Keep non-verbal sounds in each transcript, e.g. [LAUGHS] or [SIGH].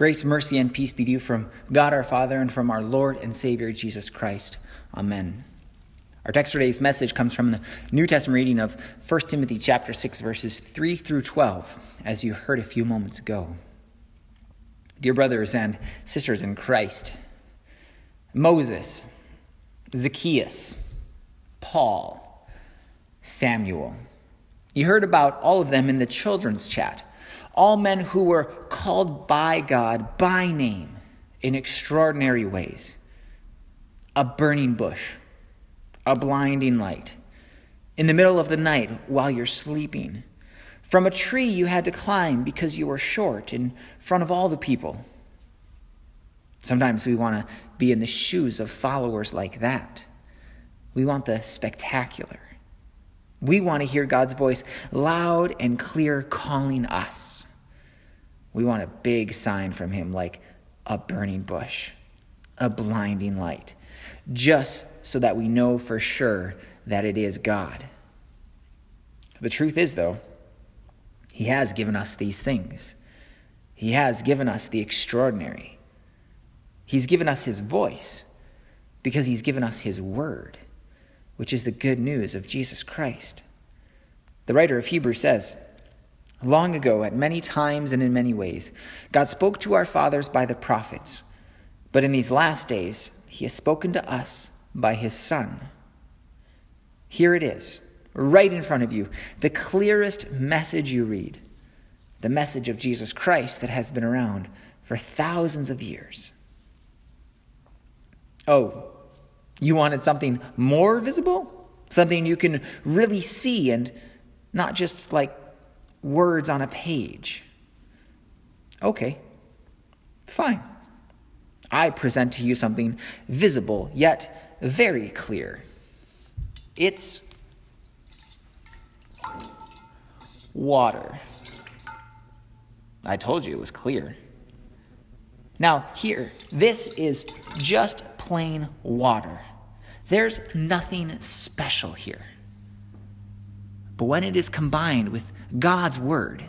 Grace, mercy, and peace be to you from God our Father and from our Lord and Savior Jesus Christ. Amen. Our text today's message comes from the New Testament reading of 1 Timothy chapter 6 verses 3 through 12, as you heard a few moments ago. Dear brothers and sisters in Christ, Moses, Zacchaeus, Paul, Samuel. You heard about all of them in the children's chat all men who were called by God by name in extraordinary ways. A burning bush, a blinding light, in the middle of the night while you're sleeping. From a tree you had to climb because you were short in front of all the people. Sometimes we want to be in the shoes of followers like that. We want the spectacular. We want to hear God's voice loud and clear calling us. We want a big sign from Him like a burning bush, a blinding light, just so that we know for sure that it is God. The truth is, though, He has given us these things. He has given us the extraordinary. He's given us His voice because He's given us His word which is the good news of Jesus Christ. The writer of Hebrews says, Long ago, at many times and in many ways, God spoke to our fathers by the prophets, but in these last days, He has spoken to us by His Son. Here it is, right in front of you, the clearest message you read, the message of Jesus Christ that has been around for thousands of years. Oh, you wanted something more visible? Something you can really see and not just like words on a page. Okay, fine. I present to you something visible yet very clear. It's water. I told you it was clear. Now, here, this is just plain water. There's nothing special here. But when it is combined with God's word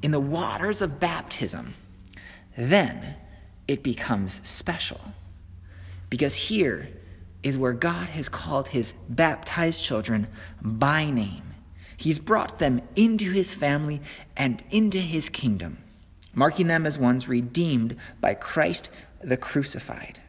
in the waters of baptism, then it becomes special. Because here is where God has called his baptized children by name. He's brought them into his family and into his kingdom, marking them as ones redeemed by Christ the crucified.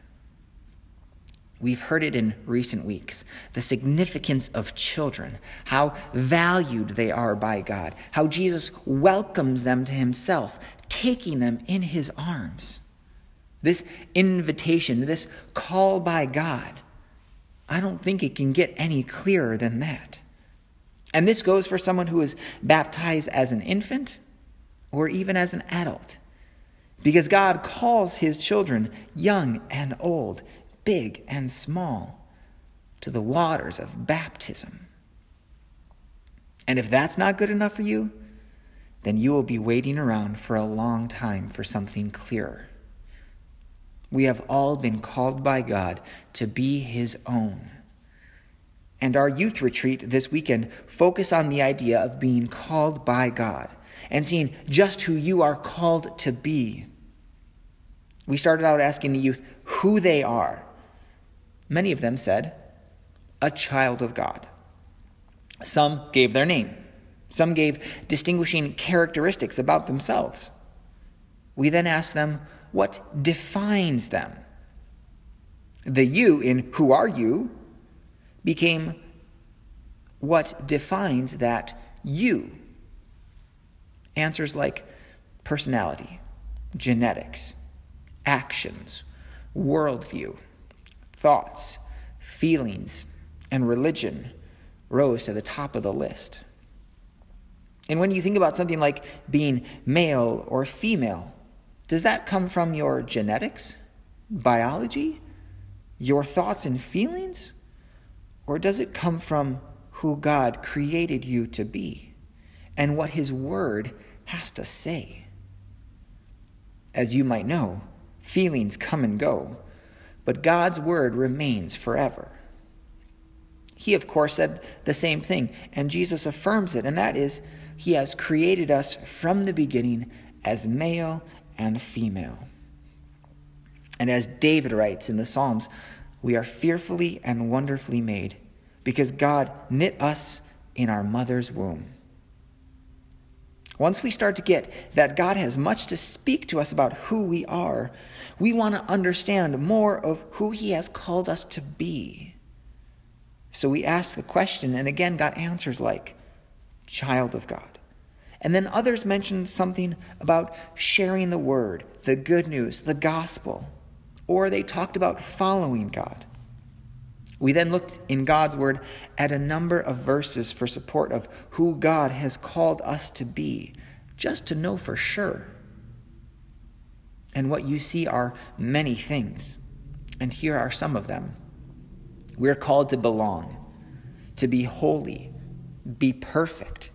We've heard it in recent weeks the significance of children, how valued they are by God, how Jesus welcomes them to himself, taking them in his arms. This invitation, this call by God, I don't think it can get any clearer than that. And this goes for someone who is baptized as an infant or even as an adult. Because God calls his children, young and old, big and small, to the waters of baptism. And if that's not good enough for you, then you will be waiting around for a long time for something clearer. We have all been called by God to be His own. And our youth retreat this weekend focus on the idea of being called by God and seeing just who you are called to be. We started out asking the youth who they are Many of them said, a child of God. Some gave their name. Some gave distinguishing characteristics about themselves. We then asked them, what defines them? The you in who are you became what defines that you. Answers like personality, genetics, actions, worldview thoughts, feelings, and religion rose to the top of the list. And when you think about something like being male or female, does that come from your genetics, biology, your thoughts and feelings? Or does it come from who God created you to be and what His Word has to say? As you might know, feelings come and go, but God's word remains forever. He, of course, said the same thing, and Jesus affirms it, and that is, He has created us from the beginning as male and female. And as David writes in the Psalms, we are fearfully and wonderfully made because God knit us in our mother's womb. Once we start to get that God has much to speak to us about who we are, we want to understand more of who He has called us to be. So we ask the question, and again, God answers like, child of God. And then others mentioned something about sharing the word, the good news, the gospel, or they talked about following God. We then looked in God's word at a number of verses for support of who God has called us to be, just to know for sure. And what you see are many things, and here are some of them. We're called to belong, to be holy, be perfect,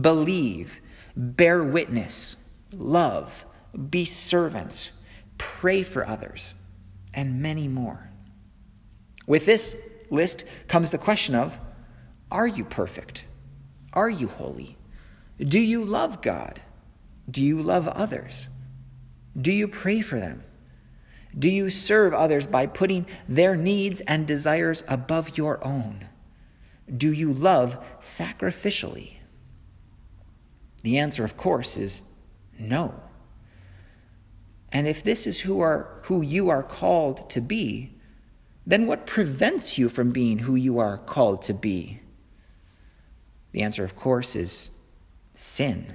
believe, bear witness, love, be servants, pray for others, and many more. With this list comes the question of Are you perfect? Are you holy? Do you love God? Do you love others? Do you pray for them? Do you serve others by putting their needs and desires above your own? Do you love sacrificially? The answer, of course, is no. And if this is who, are, who you are called to be, then what prevents you from being who you are called to be? The answer, of course, is sin.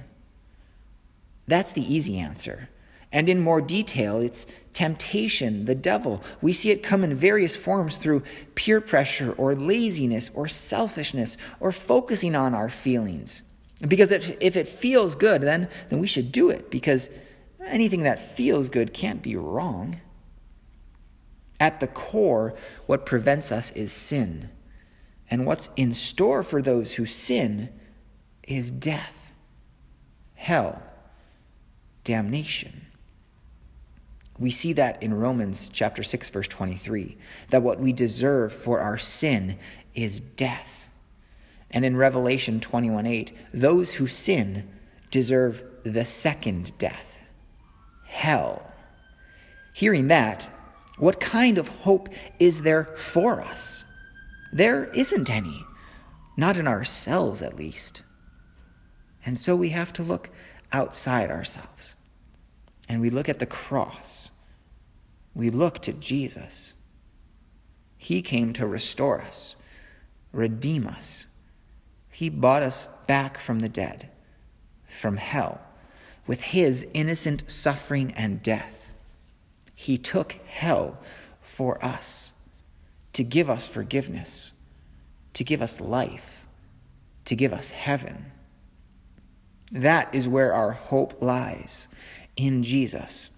That's the easy answer. And in more detail, it's temptation, the devil. We see it come in various forms through peer pressure or laziness or selfishness or focusing on our feelings. Because if, if it feels good, then, then we should do it because anything that feels good can't be wrong. At the core, what prevents us is sin. And what's in store for those who sin is death, hell, damnation. We see that in Romans chapter 6 verse 23 that what we deserve for our sin is death. And in Revelation 21:8 those who sin deserve the second death, hell. Hearing that, what kind of hope is there for us? There isn't any, not in ourselves at least. And so we have to look outside ourselves. And we look at the cross. We look to Jesus. He came to restore us, redeem us. He bought us back from the dead, from hell, with his innocent suffering and death. He took hell for us to give us forgiveness, to give us life, to give us heaven. That is where our hope lies in Jesus.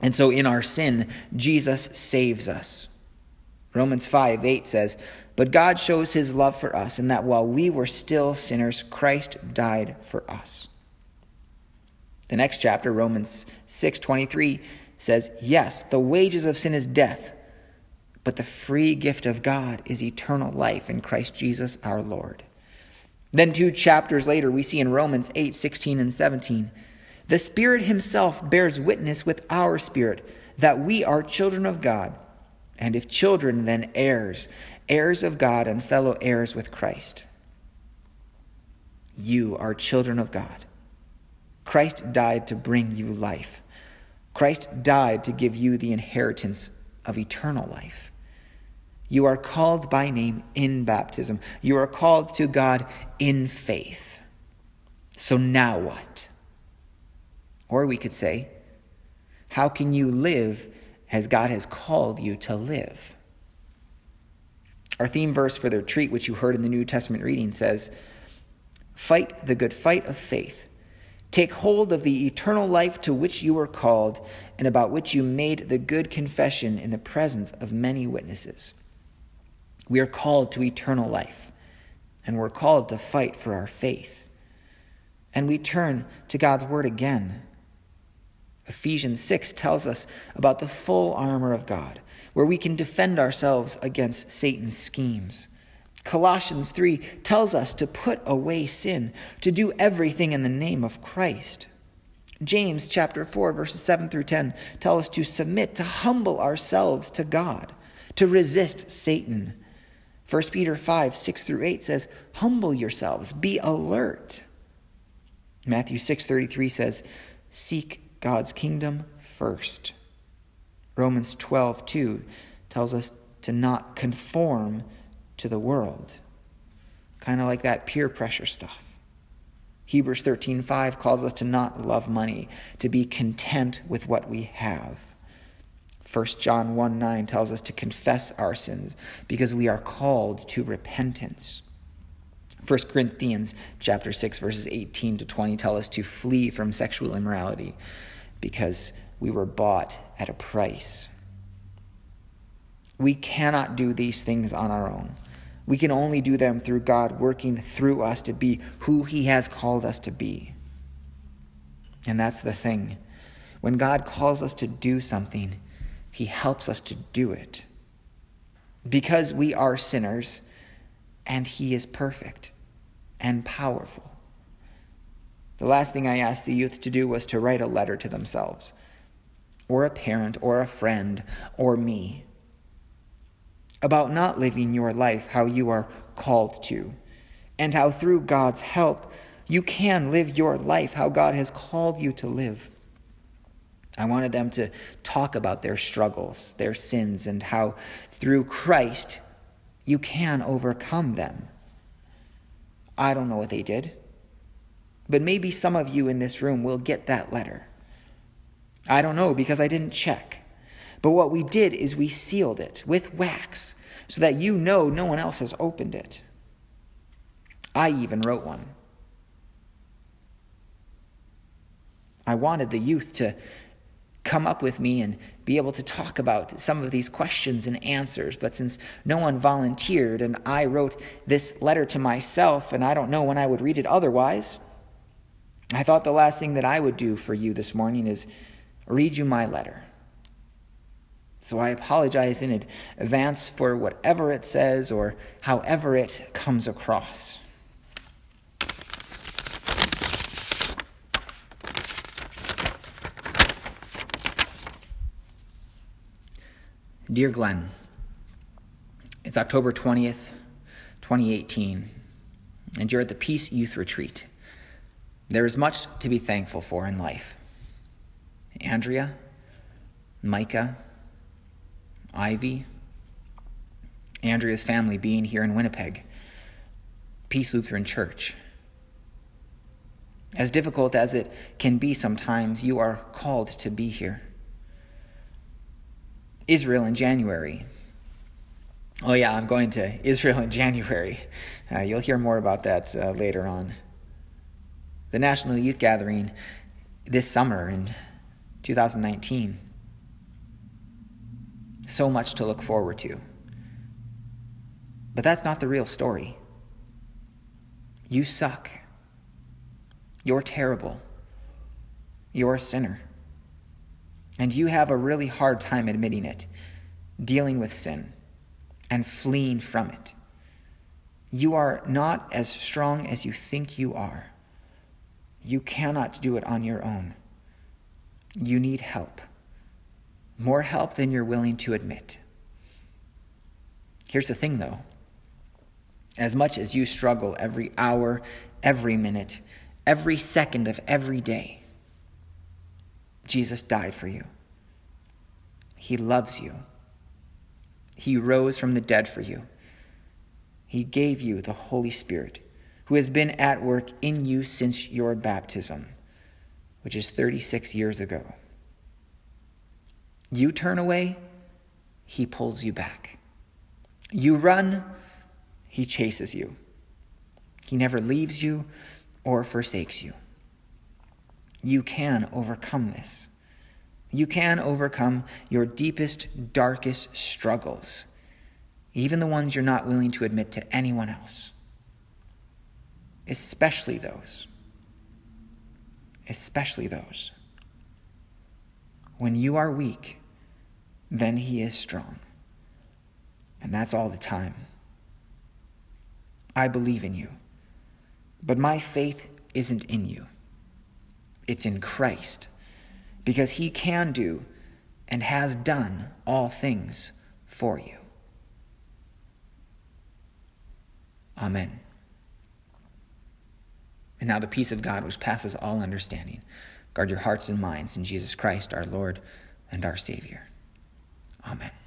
And so in our sin, Jesus saves us. Romans 5 8 says, But God shows his love for us in that while we were still sinners, Christ died for us. The next chapter, Romans 6 23, says, Yes, the wages of sin is death, but the free gift of God is eternal life in Christ Jesus our Lord. Then, two chapters later, we see in Romans 8 16 and 17, the Spirit Himself bears witness with our spirit that we are children of God, and if children, then heirs, heirs of God and fellow heirs with Christ. You are children of God. Christ died to bring you life. Christ died to give you the inheritance of eternal life. You are called by name in baptism. You are called to God in faith. So now what? Or we could say, how can you live as God has called you to live? Our theme verse for the retreat, which you heard in the New Testament reading, says, Fight the good fight of faith Take hold of the eternal life to which you were called and about which you made the good confession in the presence of many witnesses. We are called to eternal life, and we're called to fight for our faith. And we turn to God's word again. Ephesians 6 tells us about the full armor of God, where we can defend ourselves against Satan's schemes. Colossians 3 tells us to put away sin, to do everything in the name of Christ. James chapter 4 verses 7 through 10 tell us to submit, to humble ourselves to God, to resist Satan. 1 Peter 5 6 through 8 says, Humble yourselves, be alert. Matthew 6:33 says, Seek God's kingdom first. Romans 12 2 tells us to not conform to the world. Kind of like that peer pressure stuff. Hebrews 13:5 calls us to not love money, to be content with what we have. 1 John 1 9 tells us to confess our sins because we are called to repentance. 1 Corinthians chapter 6 verses 18 to 20 tell us to flee from sexual immorality because we were bought at a price. We cannot do these things on our own. We can only do them through God working through us to be who He has called us to be. And that's the thing. When God calls us to do something, He helps us to do it. Because we are sinners and He is perfect and powerful. The last thing I asked the youth to do was to write a letter to themselves, or a parent, or a friend, or me about not living your life how you are called to, and how through God's help you can live your life how God has called you to live. I wanted them to talk about their struggles, their sins, and how through Christ you can overcome them. I don't know what they did, but maybe some of you in this room will get that letter. I don't know because I didn't check. But what we did is we sealed it with wax so that you know no one else has opened it. I even wrote one. I wanted the youth to come up with me and be able to talk about some of these questions and answers. But since no one volunteered and I wrote this letter to myself and I don't know when I would read it otherwise, I thought the last thing that I would do for you this morning is read you my letter. So I apologize in advance for whatever it says or however it comes across. Dear Glenn, it's October 20th, 2018, and you're at the Peace Youth Retreat. There is much to be thankful for in life. Andrea, Micah, Ivy, Andrea's family being here in Winnipeg, Peace Lutheran Church. As difficult as it can be sometimes, you are called to be here. Israel in January. Oh, yeah, I'm going to [LAUGHS] Israel in January. Uh, you'll hear more about that uh, later on. The National Youth Gathering this summer in 2019 so much to look forward to. But that's not the real story. You suck. You're terrible. You're a sinner. And you have a really hard time admitting it, dealing with sin, and fleeing from it. You are not as strong as you think you are. You cannot do it on your own. You need help more help than you're willing to admit. Here's the thing, though as much as you struggle every hour, every minute, every second of every day, Jesus died for you. He loves you. He rose from the dead for you. He gave you the Holy Spirit, who has been at work in you since your baptism, which is 36 years ago. You turn away, he pulls you back. You run, he chases you. He never leaves you or forsakes you. You can overcome this. You can overcome your deepest, darkest struggles, even the ones you're not willing to admit to anyone else, especially those. Especially those. When you are weak, then he is strong. And that's all the time. I believe in you, but my faith isn't in you. it's in Christ, because he can do and has done all things for you. Amen. And now the peace of God, which passes all understanding, guard your hearts and minds in Jesus Christ, our Lord and our Savior. Amen.